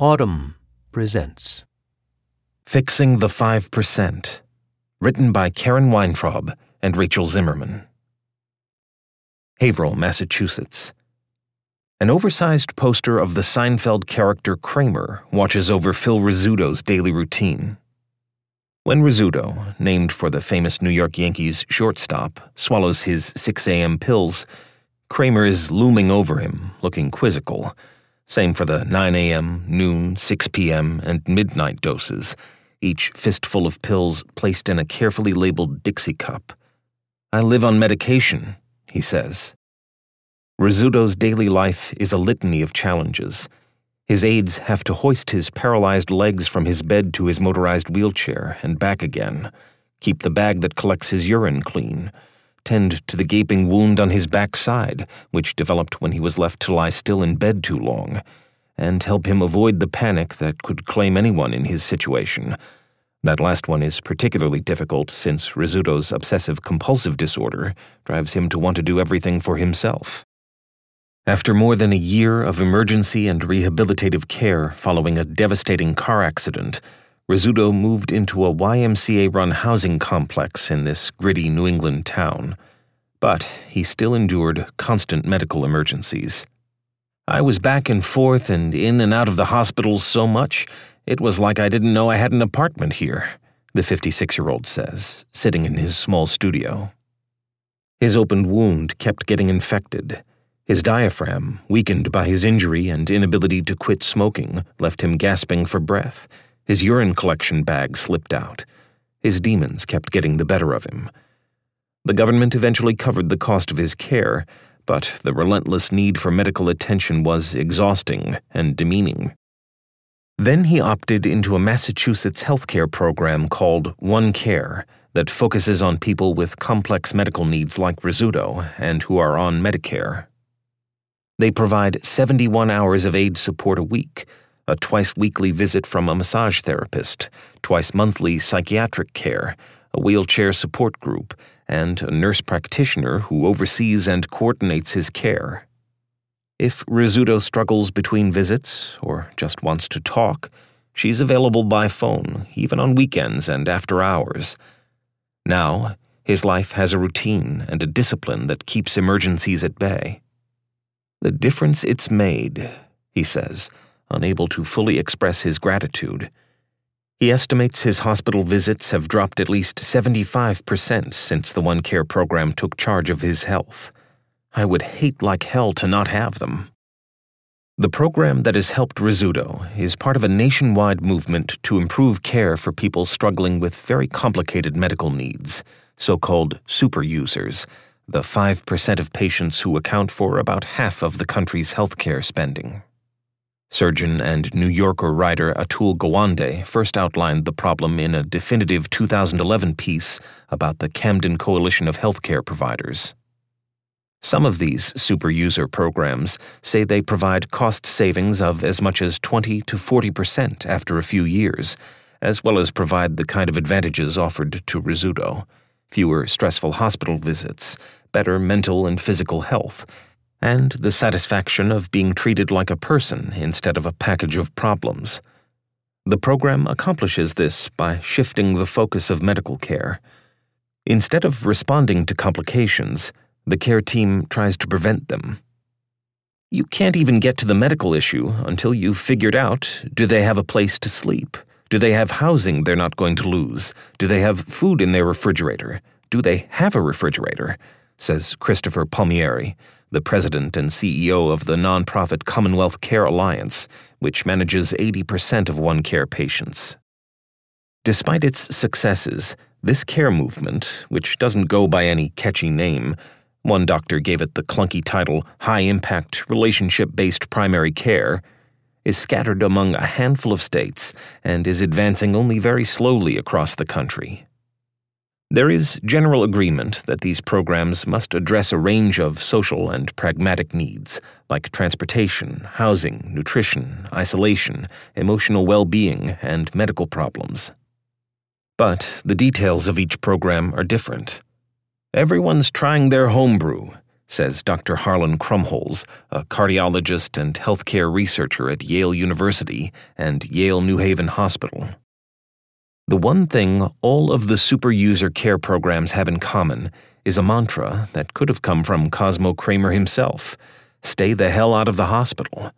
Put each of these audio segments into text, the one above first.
Audm presents Fixing the 5%, written by Karen Weintraub and Rachel Zimmerman. Haverhill, Massachusetts. An oversized poster of the Seinfeld character Kramer watches over Phil Rizzuto's daily routine. When Rizzuto, named for the famous New York Yankees shortstop, swallows his 6 a.m. pills, Kramer is looming over him, looking quizzical same for the 9 a.m., noon, 6 p.m., and midnight doses, each fistful of pills placed in a carefully labeled Dixie cup. I live on medication, he says. Rizzuto's daily life is a litany of challenges. His aides have to hoist his paralyzed legs from his bed to his motorized wheelchair and back again, keep the bag that collects his urine clean, tend to the gaping wound on his backside, which developed when he was left to lie still in bed too long, and help him avoid the panic that could claim anyone in his situation. That last one is particularly difficult since Rizzuto's obsessive compulsive disorder drives him to want to do everything for himself. After more than a year of emergency and rehabilitative care following a devastating car accident, Rizzuto moved into a YMCA run housing complex in this gritty New England town. But he still endured constant medical emergencies. I was back and forth and in and out of the hospital so much, it was like I didn't know I had an apartment here, the 56 year old says, sitting in his small studio. His opened wound kept getting infected. His diaphragm, weakened by his injury and inability to quit smoking, left him gasping for breath his urine collection bag slipped out. His demons kept getting the better of him. The government eventually covered the cost of his care, but the relentless need for medical attention was exhausting and demeaning. Then he opted into a Massachusetts healthcare program called One Care that focuses on people with complex medical needs like Rizzuto and who are on Medicare. They provide 71 hours of aide support a week a twice weekly visit from a massage therapist, twice monthly psychiatric care, a wheelchair support group, and a nurse practitioner who oversees and coordinates his care. If Rizzuto struggles between visits or just wants to talk, she's available by phone, even on weekends and after hours. Now, his life has a routine and a discipline that keeps emergencies at bay. The difference it's made, he says, unable to fully express his gratitude. He estimates his hospital visits have dropped at least 75% since the One Care program took charge of his health. I would hate like hell to not have them. The program that has helped Rizzuto is part of a nationwide movement to improve care for people struggling with very complicated medical needs, so called super users, the 5% of patients who account for about half of the country's healthcare spending. Surgeon and New Yorker writer Atul Gawande first outlined the problem in a definitive 2011 piece about the Camden Coalition of Healthcare Providers. Some of these super user programs say they provide cost savings of as much as 20 to 40 percent after a few years, as well as provide the kind of advantages offered to Rizzuto fewer stressful hospital visits, better mental and physical health and the satisfaction of being treated like a person instead of a package of problems. The program accomplishes this by shifting the focus of medical care. Instead of responding to complications, the care team tries to prevent them. You can't even get to the medical issue until you've figured out do they have a place to sleep? Do they have housing they're not going to lose? Do they have food in their refrigerator? Do they have a refrigerator? says Christopher Palmieri, the president and CEO of the nonprofit Commonwealth Care Alliance, which manages 80% of One Care patients. Despite its successes, this care movement, which doesn't go by any catchy name, one doctor gave it the clunky title High Impact Relationship Based Primary Care, is scattered among a handful of states and is advancing only very slowly across the country. There is general agreement that these programs must address a range of social and pragmatic needs, like transportation, housing, nutrition, isolation, emotional well being, and medical problems. But the details of each program are different. Everyone's trying their homebrew, says Dr. Harlan Krumholz, a cardiologist and healthcare researcher at Yale University and Yale New Haven Hospital. The one thing all of the super user care programs have in common is a mantra that could have come from Cosmo Kramer himself stay the hell out of the hospital.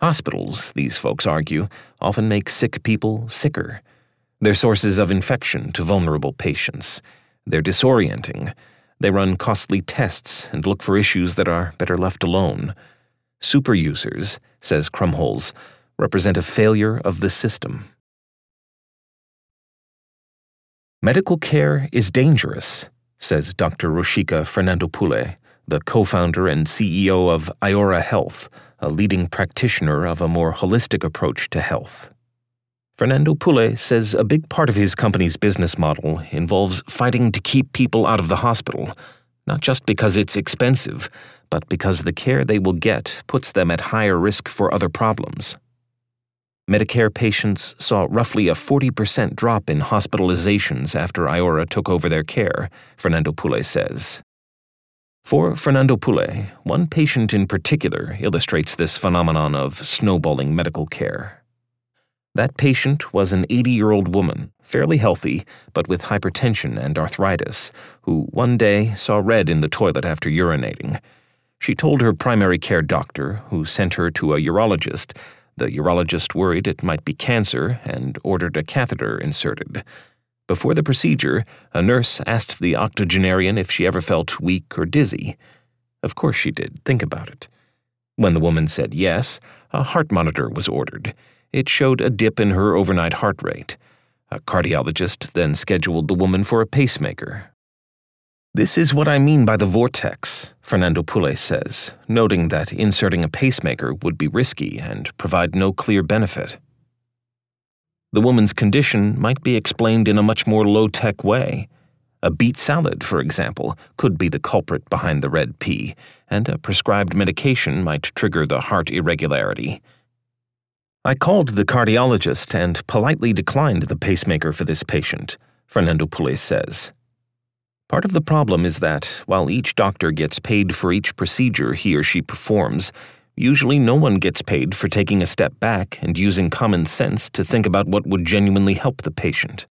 Hospitals, these folks argue, often make sick people sicker. They're sources of infection to vulnerable patients. They're disorienting. They run costly tests and look for issues that are better left alone. Super users, says Krumholz, represent a failure of the system. Medical care is dangerous, says Dr. Rushika Fernandopulle, the co founder and CEO of Iora Health, a leading practitioner of a more holistic approach to health. Fernandopulle says a big part of his company's business model involves fighting to keep people out of the hospital, not just because it's expensive, but because the care they will get puts them at higher risk for other problems. Medicare patients saw roughly a 40% drop in hospitalizations after Iora took over their care, Fernandopulle says. For Fernandopulle, one patient in particular illustrates this phenomenon of snowballing medical care. That patient was an 80 year old woman, fairly healthy, but with hypertension and arthritis, who one day saw red in the toilet after urinating. She told her primary care doctor, who sent her to a urologist, the urologist worried it might be cancer and ordered a catheter inserted. Before the procedure, a nurse asked the octogenarian if she ever felt weak or dizzy. Of course she did, think about it. When the woman said yes, a heart monitor was ordered. It showed a dip in her overnight heart rate. A cardiologist then scheduled the woman for a pacemaker. This is what I mean by the vortex, Fernandopulle says, noting that inserting a pacemaker would be risky and provide no clear benefit. The woman's condition might be explained in a much more low tech way. A beet salad, for example, could be the culprit behind the red pee, and a prescribed medication might trigger the heart irregularity. I called the cardiologist and politely declined the pacemaker for this patient, Fernandopulle says. Part of the problem is that, while each doctor gets paid for each procedure he or she performs, usually no one gets paid for taking a step back and using common sense to think about what would genuinely help the patient.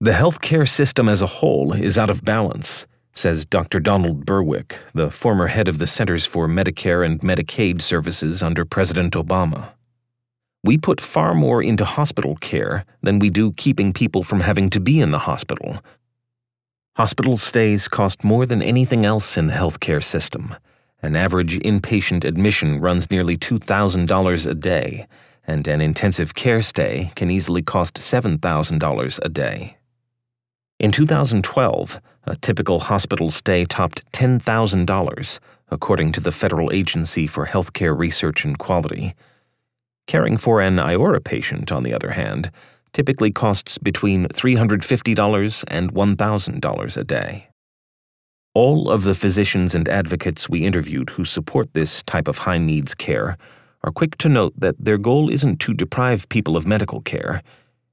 The healthcare system as a whole is out of balance, says Dr. Donald Berwick, the former head of the Centers for Medicare and Medicaid Services under President Obama. We put far more into hospital care than we do keeping people from having to be in the hospital, Hospital stays cost more than anything else in the healthcare system. An average inpatient admission runs nearly $2,000 a day, and an intensive care stay can easily cost $7,000 a day. In 2012, a typical hospital stay topped $10,000, according to the Federal Agency for Healthcare Research and Quality. Caring for an Iora patient, on the other hand, typically costs between $350 and $1,000 a day. All of the physicians and advocates we interviewed who support this type of high needs care are quick to note that their goal isn't to deprive people of medical care.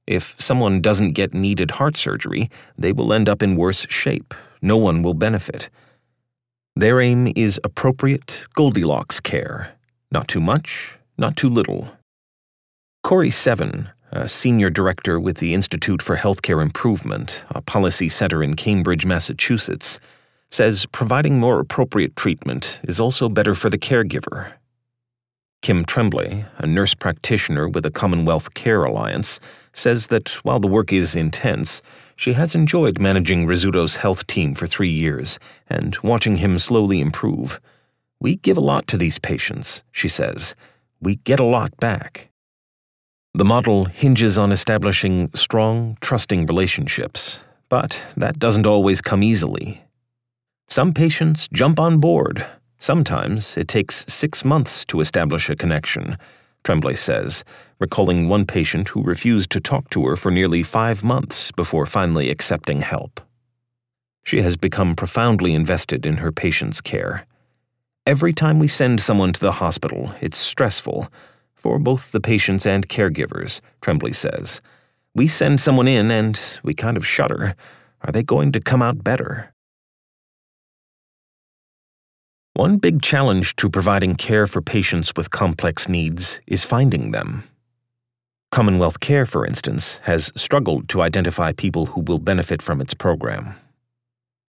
If someone doesn't get needed heart surgery, they will end up in worse shape. No one will benefit. Their aim is appropriate Goldilocks care. Not too much, not too little. Cory Sevin, a senior director with the Institute for Healthcare Improvement, a policy center in Cambridge, Massachusetts, says providing more appropriate treatment is also better for the caregiver. Kim Tremblay, a nurse practitioner with the Commonwealth Care Alliance, says that while the work is intense, she has enjoyed managing Rizzuto's health team for three years and watching him slowly improve. We give a lot to these patients, she says. We get a lot back. The model hinges on establishing strong, trusting relationships, but that doesn't always come easily. Some patients jump on board. Sometimes it takes six months to establish a connection, Tremblay says, recalling one patient who refused to talk to her for nearly five months before finally accepting help. She has become profoundly invested in her patient's care. Every time we send someone to the hospital, it's stressful for both the patients and caregivers, Tremblay says. We send someone in and we kind of shudder. Are they going to come out better? One big challenge to providing care for patients with complex needs is finding them. Commonwealth Care, for instance, has struggled to identify people who will benefit from its program.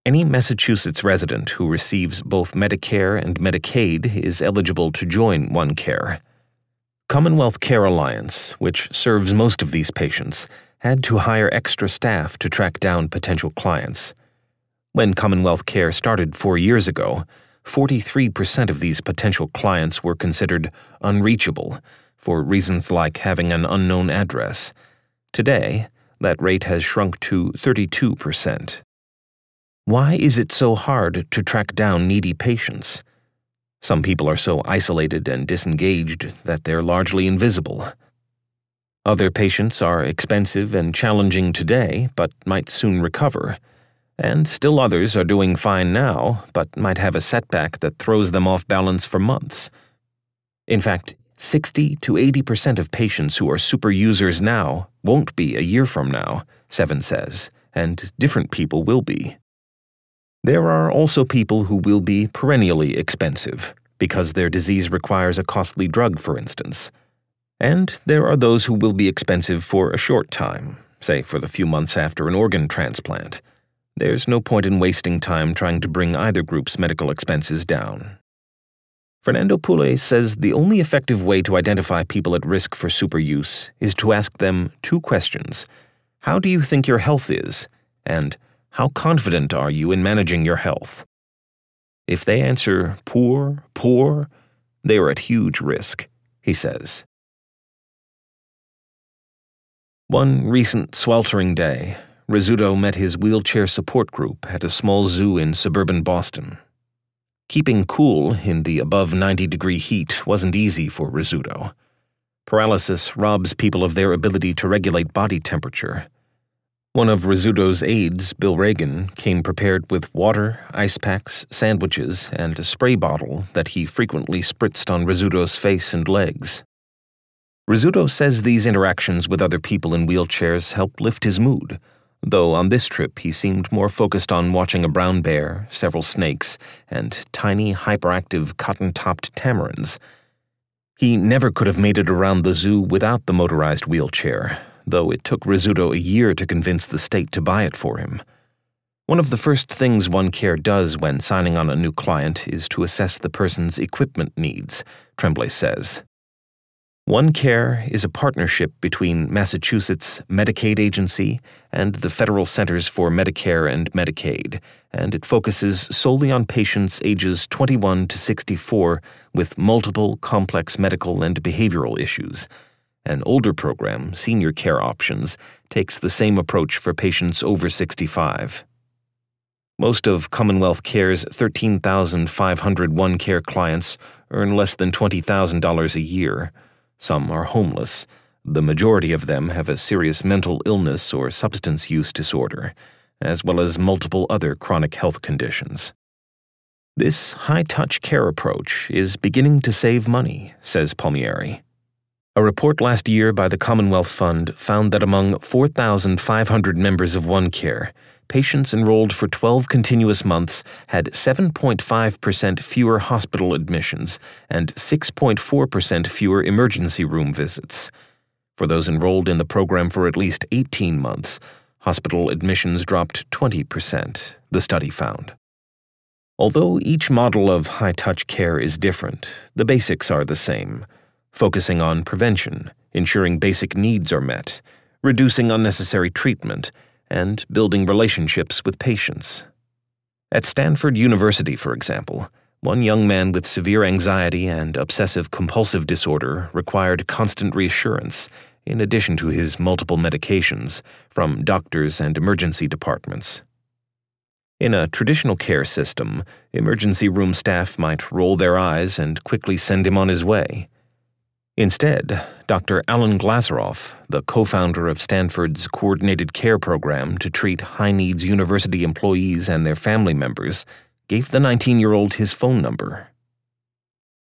Any Massachusetts resident who receives both Medicare and Medicaid is eligible to join OneCare. Commonwealth Care Alliance, which serves most of these patients, had to hire extra staff to track down potential clients. When Commonwealth Care started four years ago, 43% of these potential clients were considered unreachable for reasons like having an unknown address. Today, that rate has shrunk to 32%. Why is it so hard to track down needy patients? Some people are so isolated and disengaged that they're largely invisible. Other patients are expensive and challenging today, but might soon recover. And still others are doing fine now, but might have a setback that throws them off balance for months. In fact, 60 to 80% of patients who are super users now won't be a year from now, Sevin says, and different people will be. There are also people who will be perennially expensive, because their disease requires a costly drug, for instance. And there are those who will be expensive for a short time, say for the few months after an organ transplant. There's no point in wasting time trying to bring either group's medical expenses down. Fernandopulle says the only effective way to identify people at risk for superuse is to ask them two questions How do you think your health is? and how confident are you in managing your health? If they answer poor, poor, they are at huge risk, he says. One recent sweltering day, Rizzuto met his wheelchair support group at a small zoo in suburban Boston. Keeping cool in the above 90 degree heat wasn't easy for Rizzuto. Paralysis robs people of their ability to regulate body temperature one of Rizzuto's aides, Bill Reagan, came prepared with water, ice packs, sandwiches, and a spray bottle that he frequently spritzed on Rizzuto's face and legs. Rizzuto says these interactions with other people in wheelchairs helped lift his mood, though on this trip he seemed more focused on watching a brown bear, several snakes, and tiny, hyperactive, cotton topped tamarins. He never could have made it around the zoo without the motorized wheelchair, though it took Rizzuto a year to convince the state to buy it for him. One of the first things OneCare does when signing on a new client is to assess the person's equipment needs, Tremblay says. OneCare is a partnership between Massachusetts Medicaid Agency and the Federal Centers for Medicare and Medicaid, and it focuses solely on patients ages 21 to 64 with multiple complex medical and behavioral issues an older program, Senior Care Options, takes the same approach for patients over 65. Most of Commonwealth Care's 13,500 OneCare clients earn less than $20,000 a year. Some are homeless. The majority of them have a serious mental illness or substance use disorder, as well as multiple other chronic health conditions. This high touch care approach is beginning to save money, says Palmieri. A report last year by the Commonwealth Fund found that among 4,500 members of OneCare, patients enrolled for 12 continuous months had 7.5% fewer hospital admissions and 6.4% fewer emergency room visits. For those enrolled in the program for at least 18 months, hospital admissions dropped 20%, the study found. Although each model of high touch care is different, the basics are the same focusing on prevention, ensuring basic needs are met, reducing unnecessary treatment, and building relationships with patients. At Stanford University, for example, one young man with severe anxiety and obsessive compulsive disorder required constant reassurance, in addition to his multiple medications, from doctors and emergency departments. In a traditional care system, emergency room staff might roll their eyes and quickly send him on his way. Instead, Dr. Alan Glaseroff, the co founder of Stanford's Coordinated Care Program to treat high needs university employees and their family members, gave the 19 year old his phone number.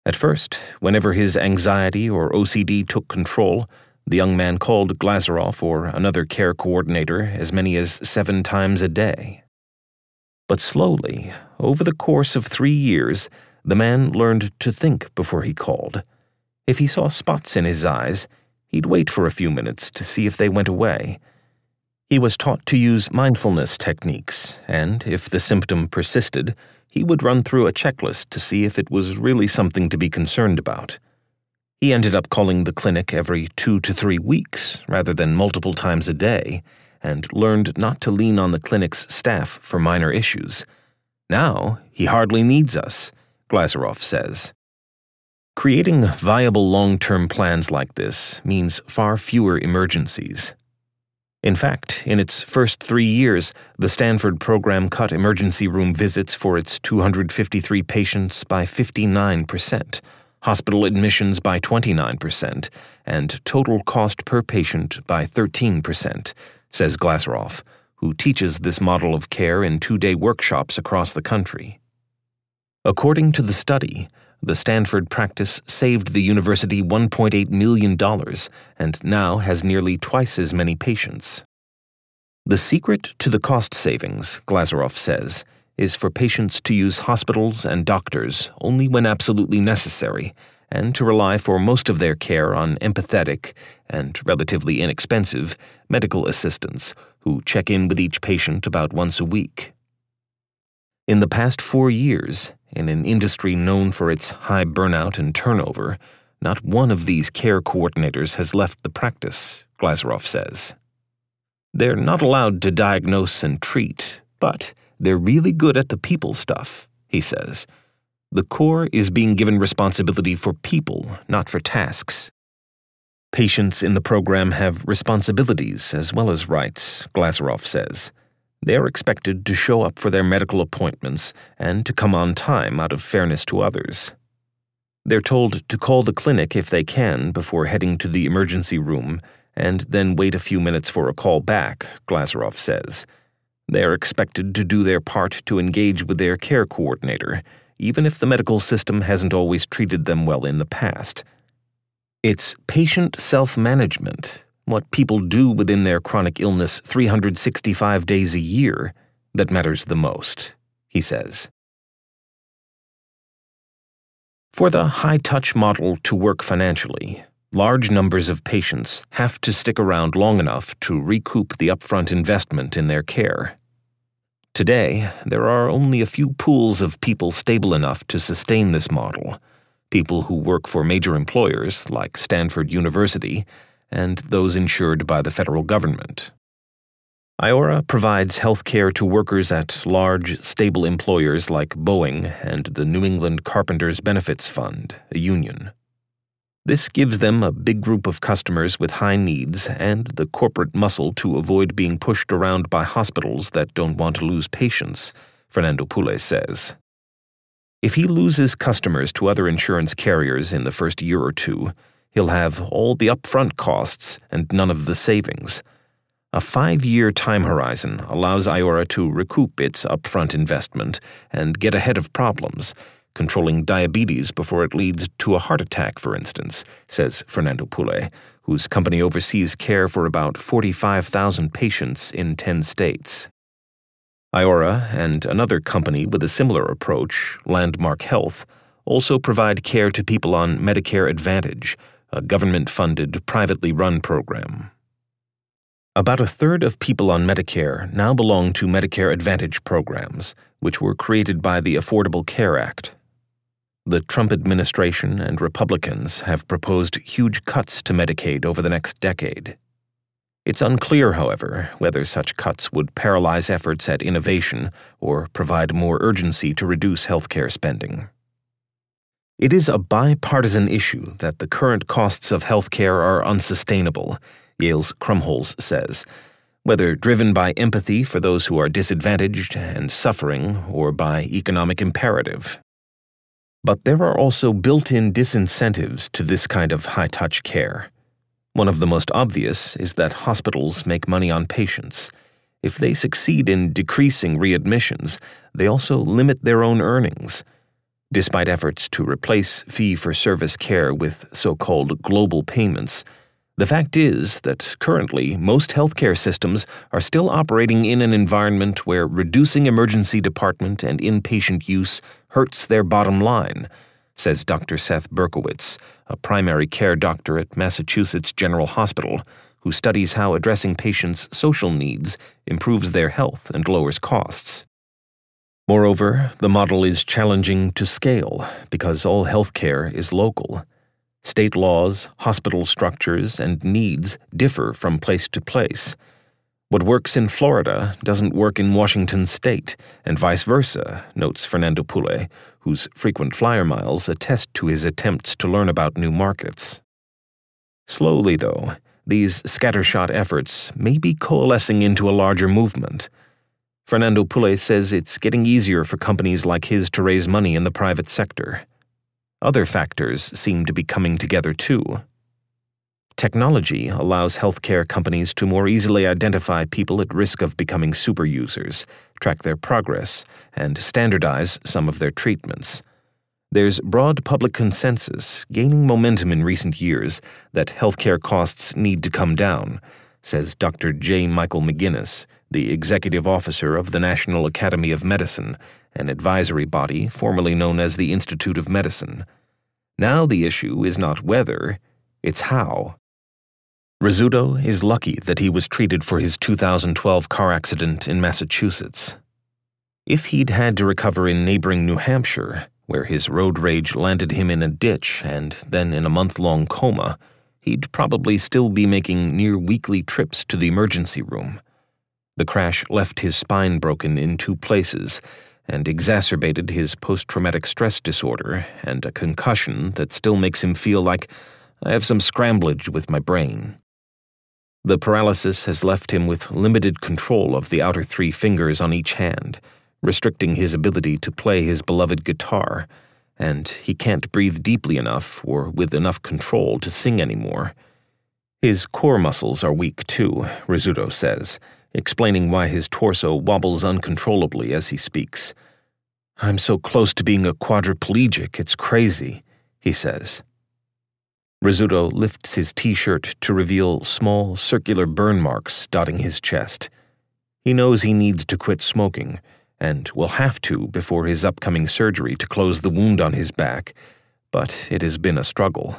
At first, whenever his anxiety or OCD took control, the young man called Glaseroff or another care coordinator as many as seven times a day. But slowly, over the course of three years, the man learned to think before he called. If he saw spots in his eyes, he'd wait for a few minutes to see if they went away. He was taught to use mindfulness techniques, and if the symptom persisted, he would run through a checklist to see if it was really something to be concerned about. He ended up calling the clinic every two to three weeks rather than multiple times a day, and learned not to lean on the clinic's staff for minor issues. Now, he hardly needs us, Glaseroff says. Creating viable long term plans like this means far fewer emergencies. In fact, in its first three years, the Stanford program cut emergency room visits for its 253 patients by 59%, hospital admissions by 29%, and total cost per patient by 13%, says Glaseroff, who teaches this model of care in two day workshops across the country. According to the study, the Stanford practice saved the university $1.8 million and now has nearly twice as many patients. The secret to the cost savings, Glaseroff says, is for patients to use hospitals and doctors only when absolutely necessary and to rely for most of their care on empathetic and relatively inexpensive medical assistants who check in with each patient about once a week. In the past four years, in an industry known for its high burnout and turnover, not one of these care coordinators has left the practice, Glaseroff says. They're not allowed to diagnose and treat, but they're really good at the people stuff, he says. The Corps is being given responsibility for people, not for tasks. Patients in the program have responsibilities as well as rights, Glaseroff says. They're expected to show up for their medical appointments and to come on time out of fairness to others. They're told to call the clinic if they can before heading to the emergency room and then wait a few minutes for a call back, Glaseroff says. They're expected to do their part to engage with their care coordinator, even if the medical system hasn't always treated them well in the past. It's patient self management what people do within their chronic illness 365 days a year that matters the most, he says. For the high touch model to work financially, large numbers of patients have to stick around long enough to recoup the upfront investment in their care. Today, there are only a few pools of people stable enough to sustain this model people who work for major employers like Stanford University and those insured by the federal government. Iora provides health care to workers at large, stable employers like Boeing and the New England Carpenters Benefits Fund, a union. This gives them a big group of customers with high needs and the corporate muscle to avoid being pushed around by hospitals that don't want to lose patients, Fernandopulle says. If he loses customers to other insurance carriers in the first year or two, he'll have all the upfront costs and none of the savings. A five year time horizon allows Iora to recoup its upfront investment and get ahead of problems, controlling diabetes before it leads to a heart attack, for instance, says Fernandopulle, whose company oversees care for about 45,000 patients in 10 states. Iora and another company with a similar approach, Landmark Health, also provide care to people on Medicare Advantage a government funded, privately run program. About a third of people on Medicare now belong to Medicare Advantage programs, which were created by the Affordable Care Act. The Trump administration and Republicans have proposed huge cuts to Medicaid over the next decade. It's unclear, however, whether such cuts would paralyze efforts at innovation or provide more urgency to reduce healthcare spending. It is a bipartisan issue that the current costs of healthcare are unsustainable, Yale's Krumholz says, whether driven by empathy for those who are disadvantaged and suffering or by economic imperative. But there are also built in disincentives to this kind of high touch care. One of the most obvious is that hospitals make money on patients. If they succeed in decreasing readmissions, they also limit their own earnings. Despite efforts to replace fee for service care with so called global payments, The fact is that currently most healthcare systems are still operating in an environment where reducing emergency department and inpatient use hurts their bottom line, says Dr. Seth Berkowitz, a primary care doctor at Massachusetts General Hospital, who studies how addressing patients' social needs improves their health and lowers costs. Moreover, the model is challenging to scale because all healthcare is local. State laws, hospital structures, and needs differ from place to place. What works in Florida doesn't work in Washington state, and vice versa, notes Fernandopulle, whose frequent flyer miles attest to his attempts to learn about new markets. Slowly, though, these scattershot efforts may be coalescing into a larger movement. Fernandopulle says it's getting easier for companies like his to raise money in the private sector. Other factors seem to be coming together too. Technology allows healthcare companies to more easily identify people at risk of becoming superusers, track their progress, and standardize some of their treatments. There's broad public consensus gaining momentum in recent years that healthcare costs need to come down, says Dr. J. Michael McGinnis, the executive officer of the National Academy of Medicine an advisory body formerly known as the Institute of Medicine. Now the issue is not whether, it's how. Rizzuto is lucky that he was treated for his 2012 car accident in Massachusetts. If he'd had to recover in neighboring New Hampshire, where his road rage landed him in a ditch and then in a month long coma, he'd probably still be making near weekly trips to the emergency room. The crash left his spine broken in two places and exacerbated his post traumatic stress disorder and a concussion that still makes him feel like I have some scramblage with my brain. The paralysis has left him with limited control of the outer three fingers on each hand, restricting his ability to play his beloved guitar, and he can't breathe deeply enough or with enough control to sing anymore. His core muscles are weak too, Rizzuto says explaining why his torso wobbles uncontrollably as he speaks. I'm so close to being a quadriplegic, it's crazy, he says. Rizzuto lifts his t shirt to reveal small, circular burn marks dotting his chest. He knows he needs to quit smoking, and will have to before his upcoming surgery to close the wound on his back, but it has been a struggle.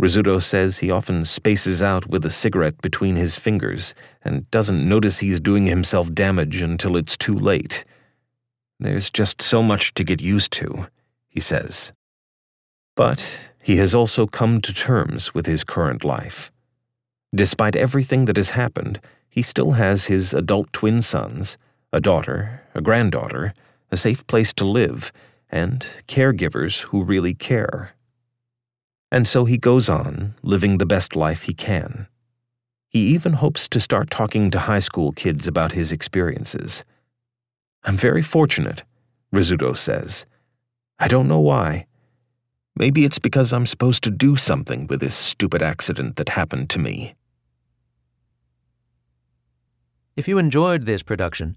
Rizzuto says he often spaces out with a cigarette between his fingers and doesn't notice he's doing himself damage until it's too late. There's just so much to get used to, he says. But he has also come to terms with his current life. Despite everything that has happened, he still has his adult twin sons, a daughter, a granddaughter, a safe place to live, and caregivers who really care. And so he goes on, living the best life he can. He even hopes to start talking to high school kids about his experiences. I'm very fortunate, Rizzuto says. I don't know why. Maybe it's because I'm supposed to do something with this stupid accident that happened to me. If you enjoyed this production,